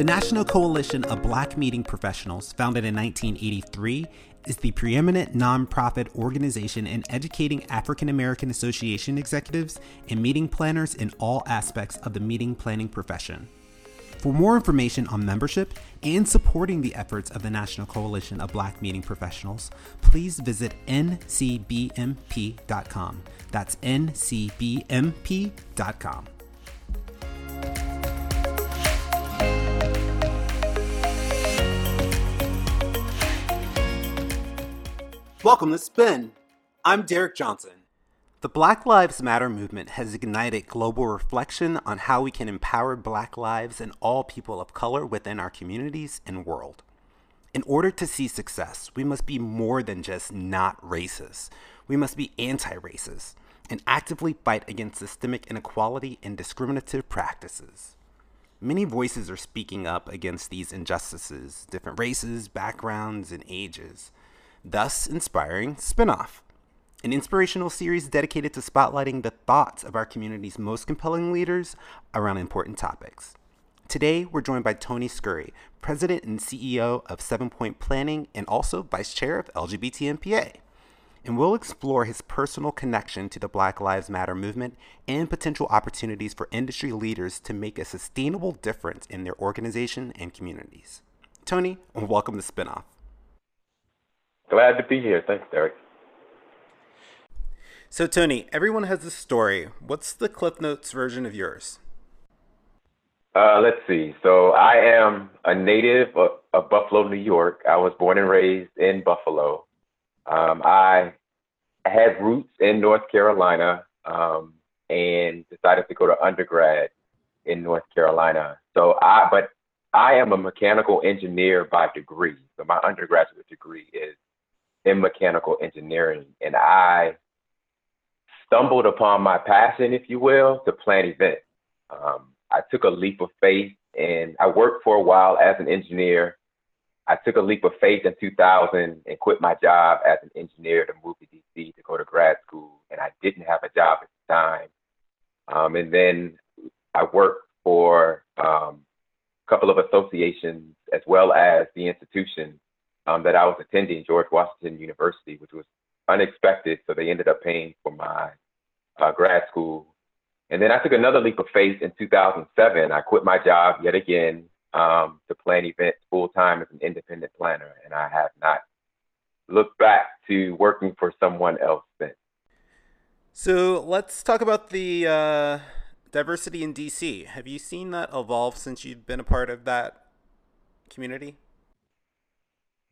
The National Coalition of Black Meeting Professionals, founded in 1983, is the preeminent nonprofit organization in educating African American Association executives and meeting planners in all aspects of the meeting planning profession. For more information on membership and supporting the efforts of the National Coalition of Black Meeting Professionals, please visit ncbmp.com. That's ncbmp.com. Welcome to Spin. I'm Derek Johnson. The Black Lives Matter movement has ignited global reflection on how we can empower Black lives and all people of color within our communities and world. In order to see success, we must be more than just not racist. We must be anti racist and actively fight against systemic inequality and discriminative practices. Many voices are speaking up against these injustices, different races, backgrounds, and ages thus inspiring Spinoff, an inspirational series dedicated to spotlighting the thoughts of our community's most compelling leaders around important topics. Today, we're joined by Tony Scurry, President and CEO of Seven Point Planning and also Vice Chair of LGBTMPA. And we'll explore his personal connection to the Black Lives Matter movement and potential opportunities for industry leaders to make a sustainable difference in their organization and communities. Tony, welcome to Spinoff. Glad to be here. Thanks, Derek. So, Tony, everyone has a story. What's the Cliff Notes version of yours? Uh, let's see. So, I am a native of, of, Buffalo, New York. I was born and raised in Buffalo. Um, I had roots in North Carolina um, and decided to go to undergrad in North Carolina. So, I but I am a mechanical engineer by degree. So, my undergraduate degree is in mechanical engineering. And I stumbled upon my passion, if you will, to plan events. Um, I took a leap of faith and I worked for a while as an engineer. I took a leap of faith in 2000 and quit my job as an engineer to move to DC to go to grad school. And I didn't have a job at the time. Um, and then I worked for um, a couple of associations as well as the institution um, that I was attending George Washington University, which was unexpected. So they ended up paying for my uh, grad school. And then I took another leap of faith in 2007. I quit my job yet again um, to plan events full time as an independent planner. And I have not looked back to working for someone else since. So let's talk about the uh, diversity in DC. Have you seen that evolve since you've been a part of that community?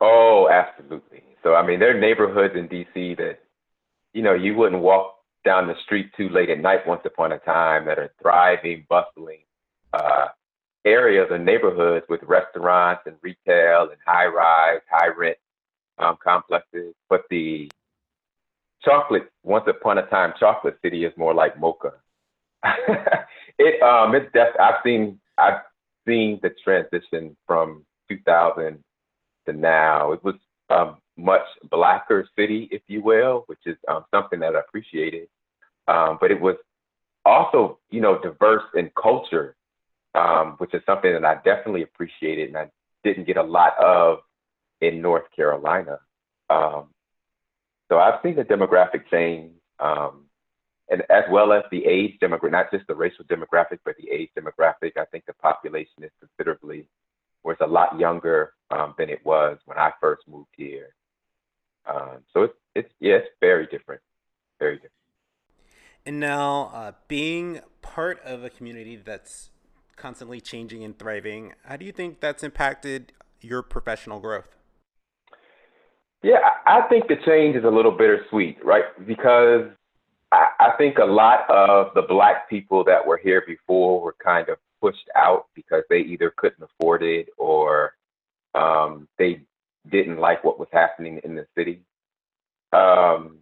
Oh, absolutely. So I mean, there are neighborhoods in DC that, you know, you wouldn't walk down the street too late at night once upon a time that are thriving, bustling uh, areas and neighborhoods with restaurants and retail and high rise, high rent um, complexes. But the chocolate, once upon a time, chocolate city is more like mocha. it um, it's def- I've seen I've seen the transition from 2000 to now. It was um, much blacker city, if you will, which is um, something that I appreciated. Um, but it was also, you know, diverse in culture, um, which is something that I definitely appreciated and I didn't get a lot of in North Carolina. Um, so I've seen the demographic change, um, and as well as the age demographic, not just the racial demographic, but the age demographic. I think the population is considerably was a lot younger um, than it was when I first moved here. Um, so it's it's yeah, it's very different, very different. And now, uh, being part of a community that's constantly changing and thriving, how do you think that's impacted your professional growth? Yeah, I think the change is a little bittersweet, right? Because I, I think a lot of the black people that were here before were kind of pushed out because they either couldn't afford it or um, they didn't like what was happening in the city. Um,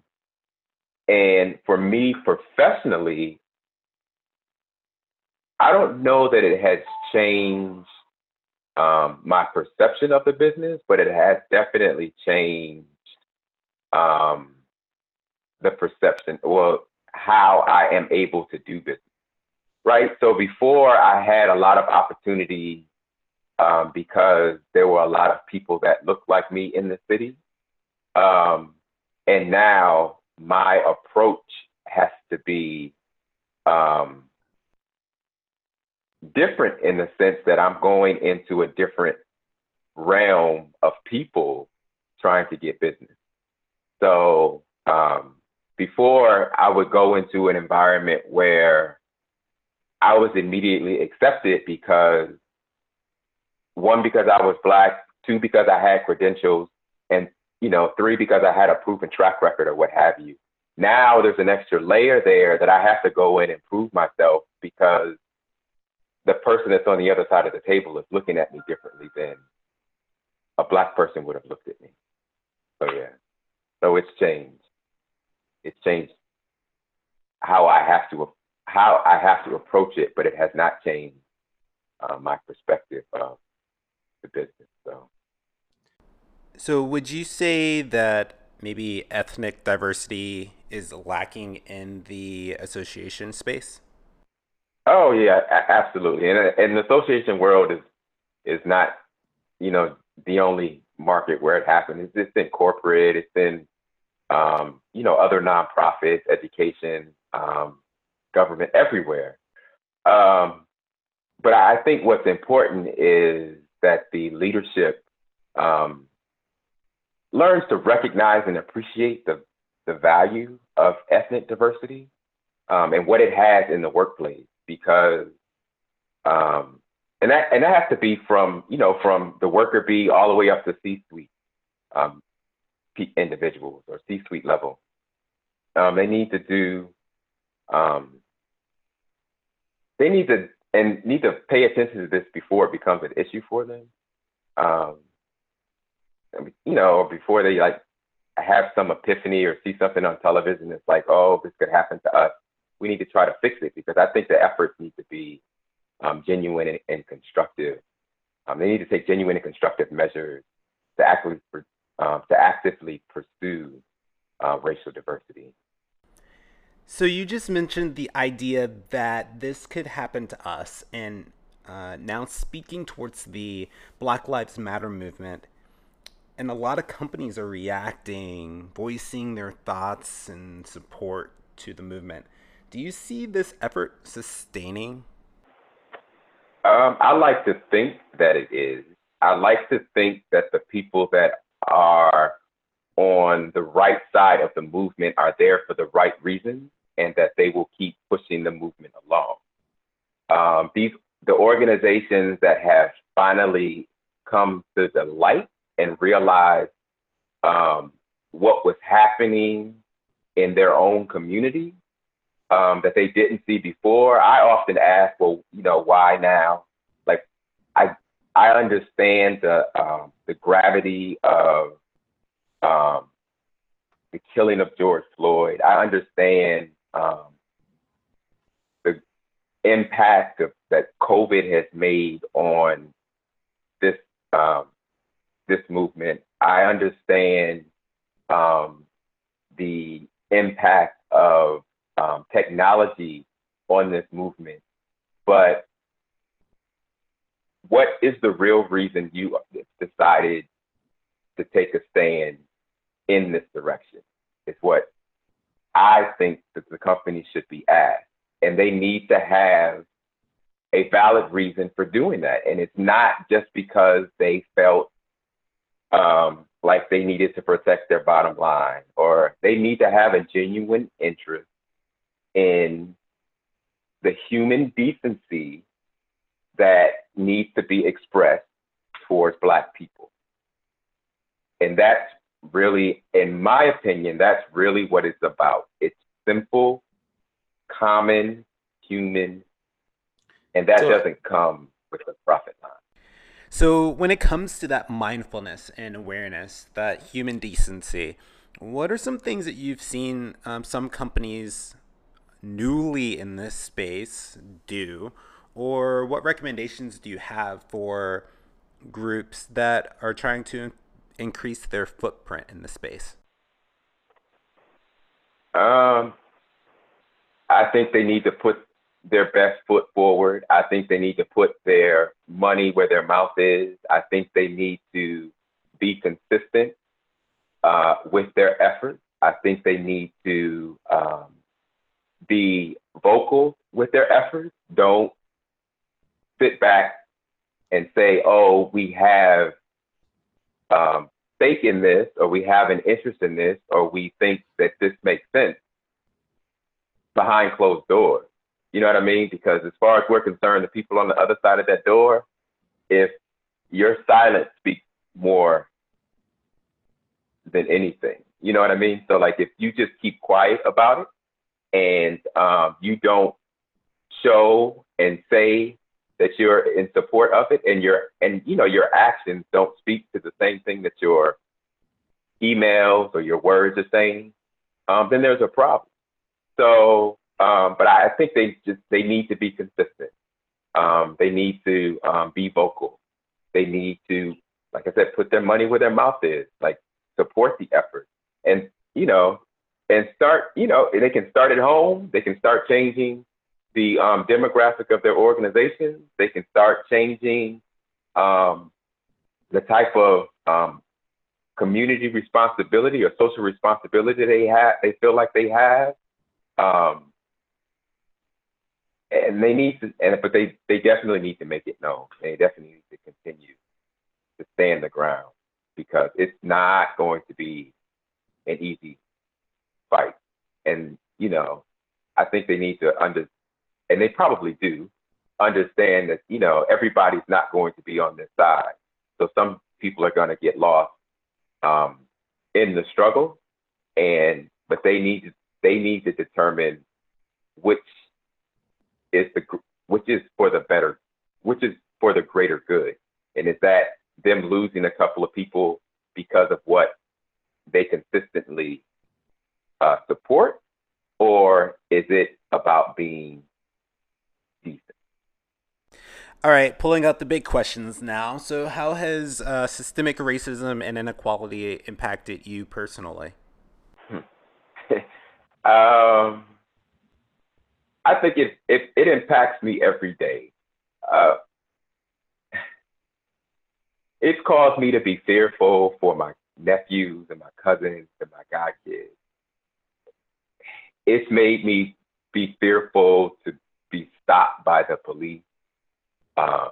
and for me professionally, I don't know that it has changed um, my perception of the business, but it has definitely changed um, the perception, well, how I am able to do business right? So before I had a lot of opportunity um, because there were a lot of people that looked like me in the city. Um, and now my approach has to be um, different in the sense that I'm going into a different realm of people trying to get business. So um, before I would go into an environment where I was immediately accepted because one, because I was black, two, because I had credentials, and you know, three, because I had a proven track record or what have you. Now there's an extra layer there that I have to go in and prove myself because the person that's on the other side of the table is looking at me differently than a black person would have looked at me. So yeah, so it's changed. It's changed how I have to how I have to approach it, but it has not changed uh, my perspective of the business. So, so would you say that maybe ethnic diversity is lacking in the association space? Oh yeah, absolutely. And and the association world is is not, you know, the only market where it happens. It's, it's in corporate. It's in, um, you know, other nonprofits, education, um, government, everywhere. Um, but I think what's important is that the leadership um, learns to recognize and appreciate the the value of ethnic diversity um, and what it has in the workplace because um, and that and that has to be from you know from the worker bee all the way up to C-suite um, individuals or C-suite level. Um, they need to do um, they need to and need to pay attention to this before it becomes an issue for them. Um, you know, or before they like have some epiphany or see something on television that's like, oh, this could happen to us. We need to try to fix it because I think the efforts need to be um, genuine and, and constructive. Um, they need to take genuine and constructive measures to actively um, to actively pursue uh, racial diversity. So you just mentioned the idea that this could happen to us, and uh, now speaking towards the Black Lives Matter movement, and a lot of companies are reacting, voicing their thoughts and support to the movement. Do you see this effort sustaining? Um, I like to think that it is. I like to think that the people that are on the right side of the movement are there for the right reasons and that they will keep pushing the movement along. Um, these the organizations that have finally come to the light and realized um, what was happening in their own community um, that they didn't see before. I often ask, well, you know, why now? Like, I I understand the um, the gravity of um, the killing of George Floyd. I understand um, the impact of, that COVID has made on this um, this movement. I understand um, the impact of um, technology on this movement, but what is the real reason you decided to take a stand in this direction? Is what I think that the company should be asked. And they need to have a valid reason for doing that. And it's not just because they felt um, like they needed to protect their bottom line or they need to have a genuine interest in the human decency that needs to be expressed towards Black people. And that's really, in my opinion, that's really what it's about. It's simple, common, human, and that so, doesn't come with a profit line. So, when it comes to that mindfulness and awareness, that human decency, what are some things that you've seen um, some companies newly in this space do, or what recommendations do you have for groups that are trying to increase their footprint in the space? Um, I think they need to put their best foot forward. I think they need to put their money where their mouth is. I think they need to be consistent uh, with their efforts. I think they need to um, be vocal with their efforts. Don't sit back and say, oh, we have um, stake in this, or we have an interest in this, or we think that this makes sense behind closed doors. You know what I mean? Because as far as we're concerned, the people on the other side of that door, if your silence speaks more than anything, you know what I mean? So like if you just keep quiet about it and um, you don't show and say that you're in support of it and your and you know your actions don't speak to the same thing that your emails or your words are saying, um, then there's a problem. So, um, but I, I think they just they need to be consistent. Um, they need to um, be vocal. They need to, like I said, put their money where their mouth is. Like support the effort, and you know, and start. You know, they can start at home. They can start changing the um, demographic of their organization. They can start changing um, the type of um, community responsibility or social responsibility they have. They feel like they have, um, and they need to. And but they they definitely need to make it known. They definitely need to continue to stand the ground because it's not going to be an easy fight. And you know, I think they need to under and they probably do understand that you know everybody's not going to be on this side. So some people are going to get lost um, in the struggle, and but they need to they need to determine which is the which is for the better, which is for the greater good, and is that them losing a couple of people because of what they consistently uh, support, or is it about being all right, pulling out the big questions now. So, how has uh, systemic racism and inequality impacted you personally? um, I think it, it, it impacts me every day. Uh, it's caused me to be fearful for my nephews and my cousins and my god kids. It's made me be fearful to be stopped by the police uh,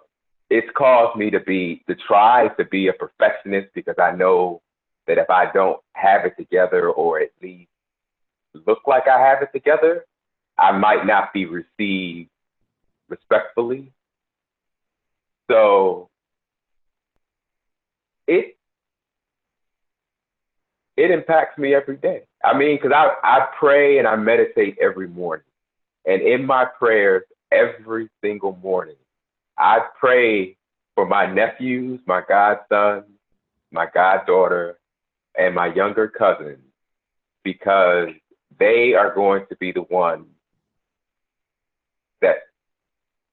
it's caused me to be to try to be a perfectionist because I know that if I don't have it together or at least look like I have it together, I might not be received respectfully. So it it impacts me every day. I mean, because I, I pray and I meditate every morning. And in my prayers every single morning, I pray for my nephews, my godson, my goddaughter, and my younger cousins because they are going to be the ones that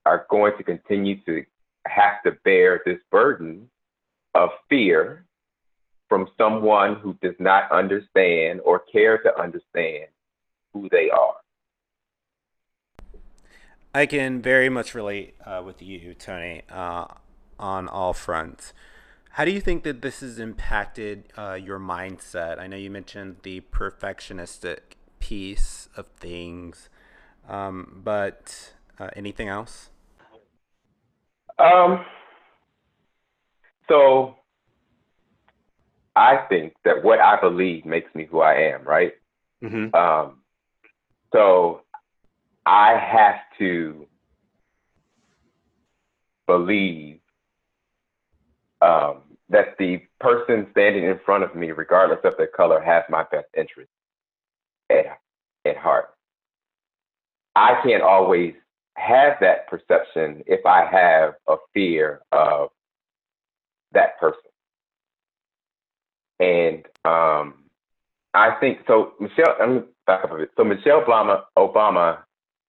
are going to continue to have to bear this burden of fear from someone who does not understand or care to understand who they are. I can very much relate uh, with you, Tony, uh, on all fronts. How do you think that this has impacted uh, your mindset? I know you mentioned the perfectionistic piece of things, um, but uh, anything else? Um, so I think that what I believe makes me who I am, right? Mm-hmm. Um, so I have to believe um, that the person standing in front of me, regardless of their color, has my best interest at, at heart. I can't always have that perception if I have a fear of that person. And um, I think so. Michelle, I'm back up a bit. So Michelle Obama, Obama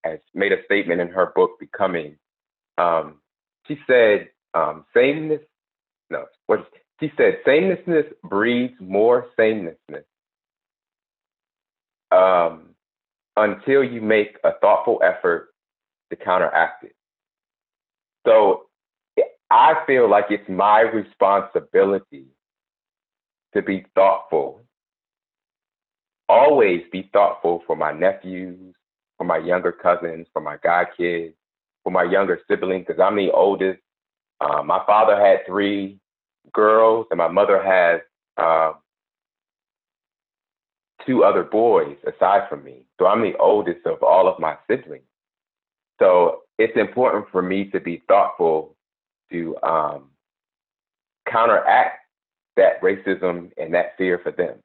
has made a statement in her book, Becoming. Um, she said, um, sameness, no, what she said, samenessness breeds more samenessness um, until you make a thoughtful effort to counteract it. So I feel like it's my responsibility to be thoughtful. Always be thoughtful for my nephews, for my younger cousins, for my god kids, for my younger siblings, because I'm the oldest. Uh, my father had three girls, and my mother has uh, two other boys aside from me. So I'm the oldest of all of my siblings. So it's important for me to be thoughtful to um, counteract that racism and that fear for them.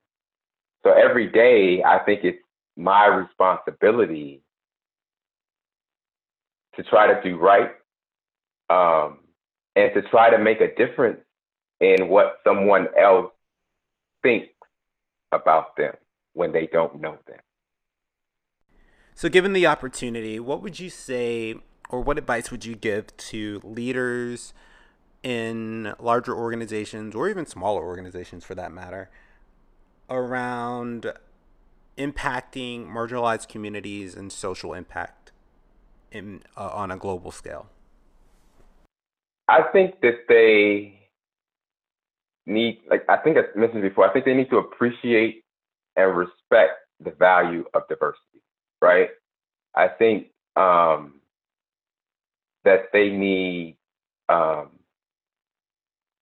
So every day, I think it's my responsibility to try to do right um, and to try to make a difference in what someone else thinks about them when they don't know them. So, given the opportunity, what would you say or what advice would you give to leaders in larger organizations or even smaller organizations for that matter around impacting marginalized communities and social impact in, uh, on a global scale? I think that they need, like I think I mentioned before, I think they need to appreciate and respect the value of diversity, right? I think um, that they need, um,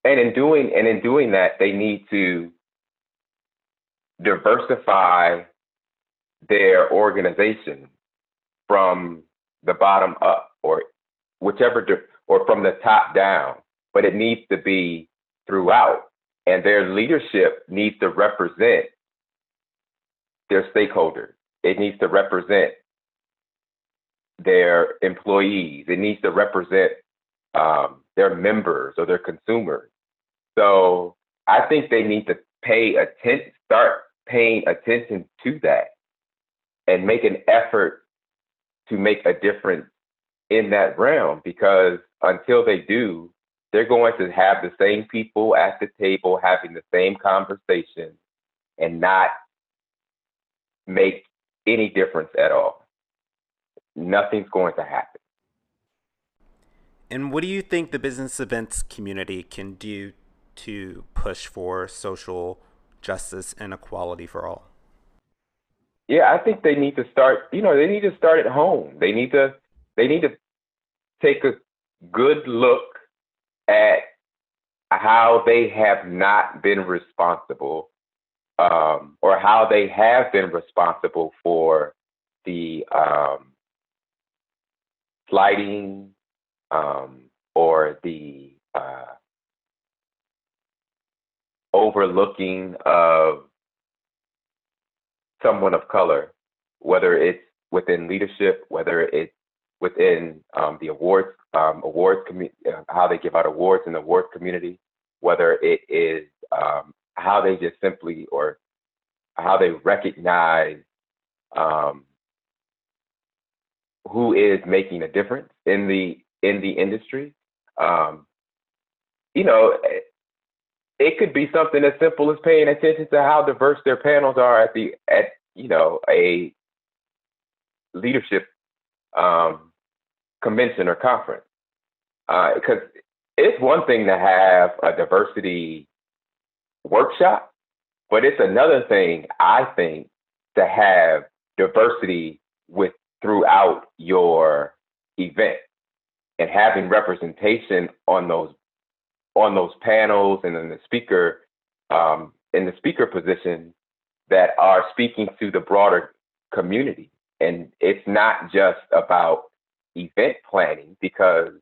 and in doing and in doing that, they need to diversify their organization from the bottom up, or whichever, or from the top down. But it needs to be throughout, and their leadership needs to represent their stakeholders. It needs to represent their employees. It needs to represent um, their members or their consumers. So I think they need to pay attention, start paying attention to that, and make an effort to make a difference in that realm. Because until they do, they're going to have the same people at the table having the same conversation and not make any difference at all nothing's going to happen. And what do you think the business events community can do to push for social justice and equality for all? Yeah, I think they need to start, you know, they need to start at home. They need to they need to take a good look at how they have not been responsible um, or how they have been responsible for the um, sliding um, or the uh, overlooking of someone of color, whether it's within leadership, whether it's within um, the awards um, awards commu- uh, how they give out awards in the awards community, whether it is um, how they just simply or how they recognize um, who is making a difference in the in the industry. Um, you know, it could be something as simple as paying attention to how diverse their panels are at the at you know a leadership um, convention or conference. Because uh, it's one thing to have a diversity workshop, but it's another thing, I think, to have diversity with throughout your event and having representation on those on those panels and in the speaker um, in the speaker position that are speaking to the broader community. And it's not just about event planning because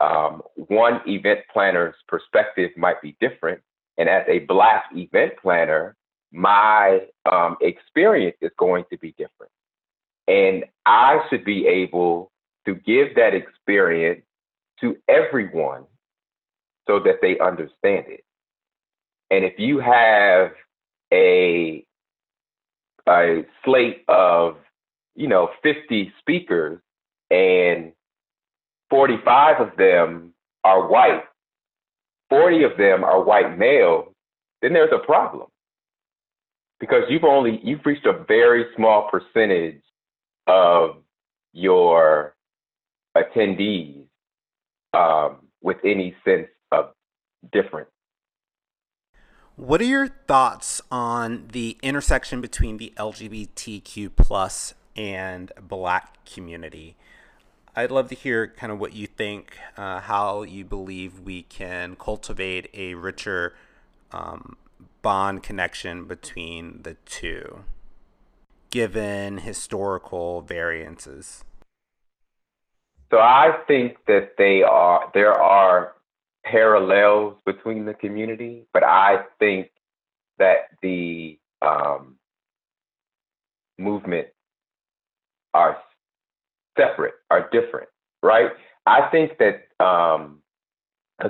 um, one event planner's perspective might be different. And as a black event planner my um, experience is going to be different. And I should be able to give that experience to everyone so that they understand it. And if you have a a slate of, you know, 50 speakers and 45 of them are white, 40 of them are white males, then there's a problem. Because you've only you've reached a very small percentage of your attendees um, with any sense of difference. What are your thoughts on the intersection between the LGBTQ plus and Black community? I'd love to hear kind of what you think, uh, how you believe we can cultivate a richer um, bond connection between the two, given historical variances. So I think that they are there are parallels between the community, but I think that the um, movement are separate, are different, right? I think that because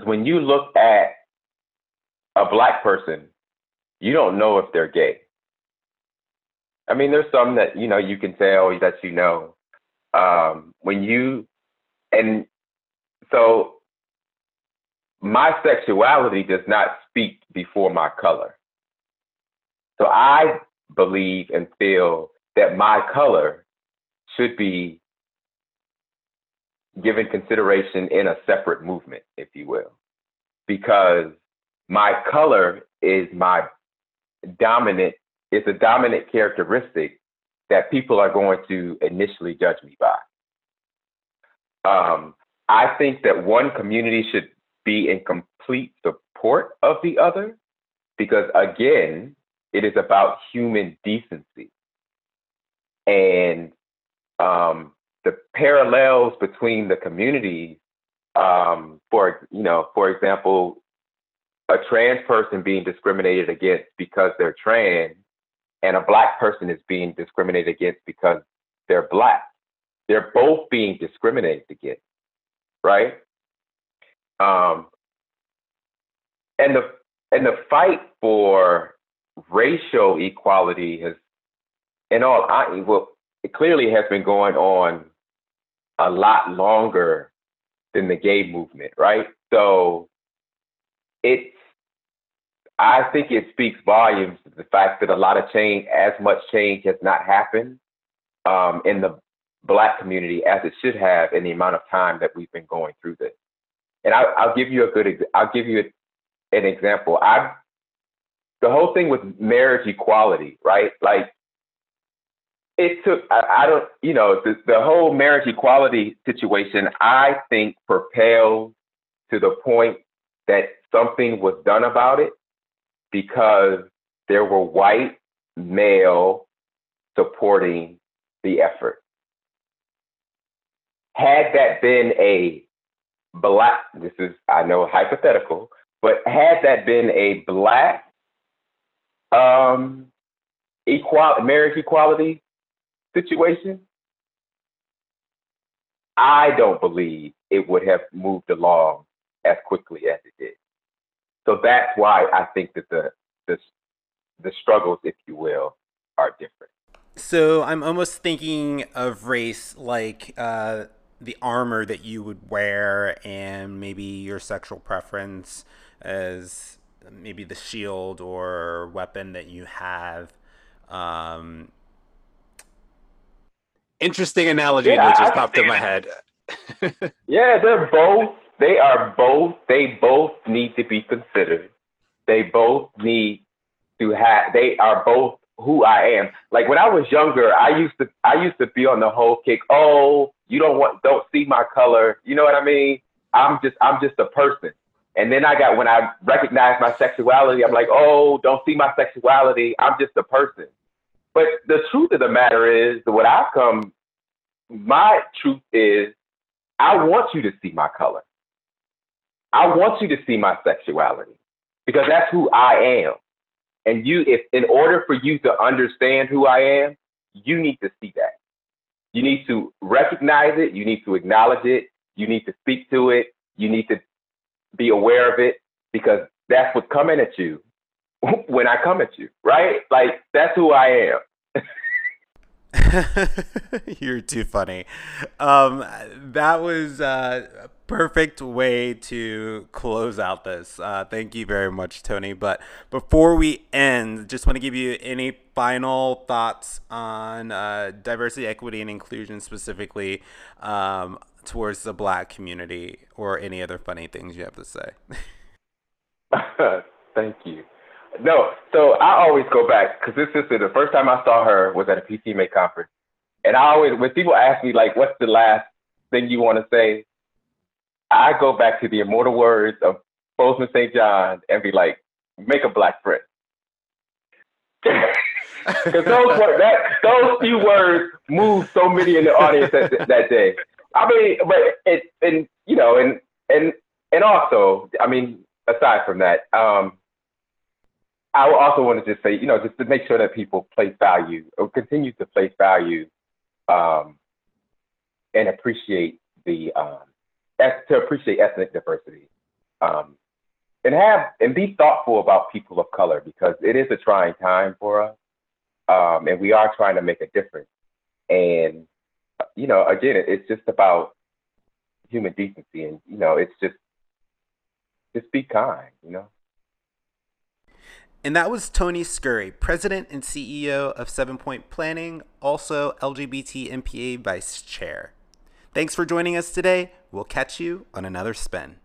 um, when you look at a black person, you don't know if they're gay. I mean, there's some that you know you can tell that you know. Um, when you and so my sexuality does not speak before my color. So I believe and feel that my color should be given consideration in a separate movement, if you will, because my color is my dominant, it's a dominant characteristic that people are going to initially judge me by. Um, I think that one community should be in complete support of the other because, again, it is about human decency. And um, the parallels between the communities, um, for you know, for example, a trans person being discriminated against because they're trans, and a black person is being discriminated against because they're black. They're both being discriminated against, right? Um, and the and the fight for racial equality has, in all, I well, it clearly has been going on a lot longer than the gay movement, right? So it's I think it speaks volumes to the fact that a lot of change, as much change has not happened um, in the black community as it should have in the amount of time that we've been going through this. And I, will give you a good, I'll give you an example. I, the whole thing with marriage equality, right? Like it took, I, I don't, you know, the, the whole marriage equality situation, I think propelled to the point that something was done about it because there were white male supporting the effort. Had that been a black, this is, I know, hypothetical, but had that been a black um, equal, marriage equality situation, I don't believe it would have moved along as quickly as it did. So that's why I think that the the the struggles, if you will, are different. So I'm almost thinking of race like uh, the armor that you would wear, and maybe your sexual preference as maybe the shield or weapon that you have. Um, Interesting analogy yeah, that just I popped in my head. yeah, they're both they are both they both need to be considered. They both need to have they are both who I am. Like when I was younger, I used to I used to be on the whole kick, oh, you don't want don't see my color. You know what I mean? I'm just I'm just a person. And then I got when I recognize my sexuality, I'm like, oh, don't see my sexuality. I'm just a person. But the truth of the matter is what I come my truth is I want you to see my color. I want you to see my sexuality because that's who I am. And you, if in order for you to understand who I am, you need to see that. You need to recognize it. You need to acknowledge it. You need to speak to it. You need to be aware of it because that's what's coming at you when I come at you, right? Like that's who I am. You're too funny. Um, that was a perfect way to close out this. Uh, thank you very much, Tony. But before we end, just want to give you any final thoughts on uh, diversity, equity, and inclusion specifically. Um, towards the black community or any other funny things you have to say. Thank you. No, so I always go back because this sister, the first time I saw her was at a PCMA conference. And I always, when people ask me, like, what's the last thing you want to say? I go back to the immortal words of Bozoma St. John and be like, make a black friend. Because those, that, those few words moved so many in the audience that, that day. I mean, but it, and, you know, and, and, and also, I mean, aside from that, um, I also want to just say, you know, just to make sure that people place value or continue to place value um, and appreciate the um, to appreciate ethnic diversity um, and have and be thoughtful about people of color because it is a trying time for us um, and we are trying to make a difference and you know again it's just about human decency and you know it's just just be kind you know and that was Tony Scurry, President and CEO of Seven Point Planning, also LGBT MPA Vice Chair. Thanks for joining us today. We'll catch you on another spin.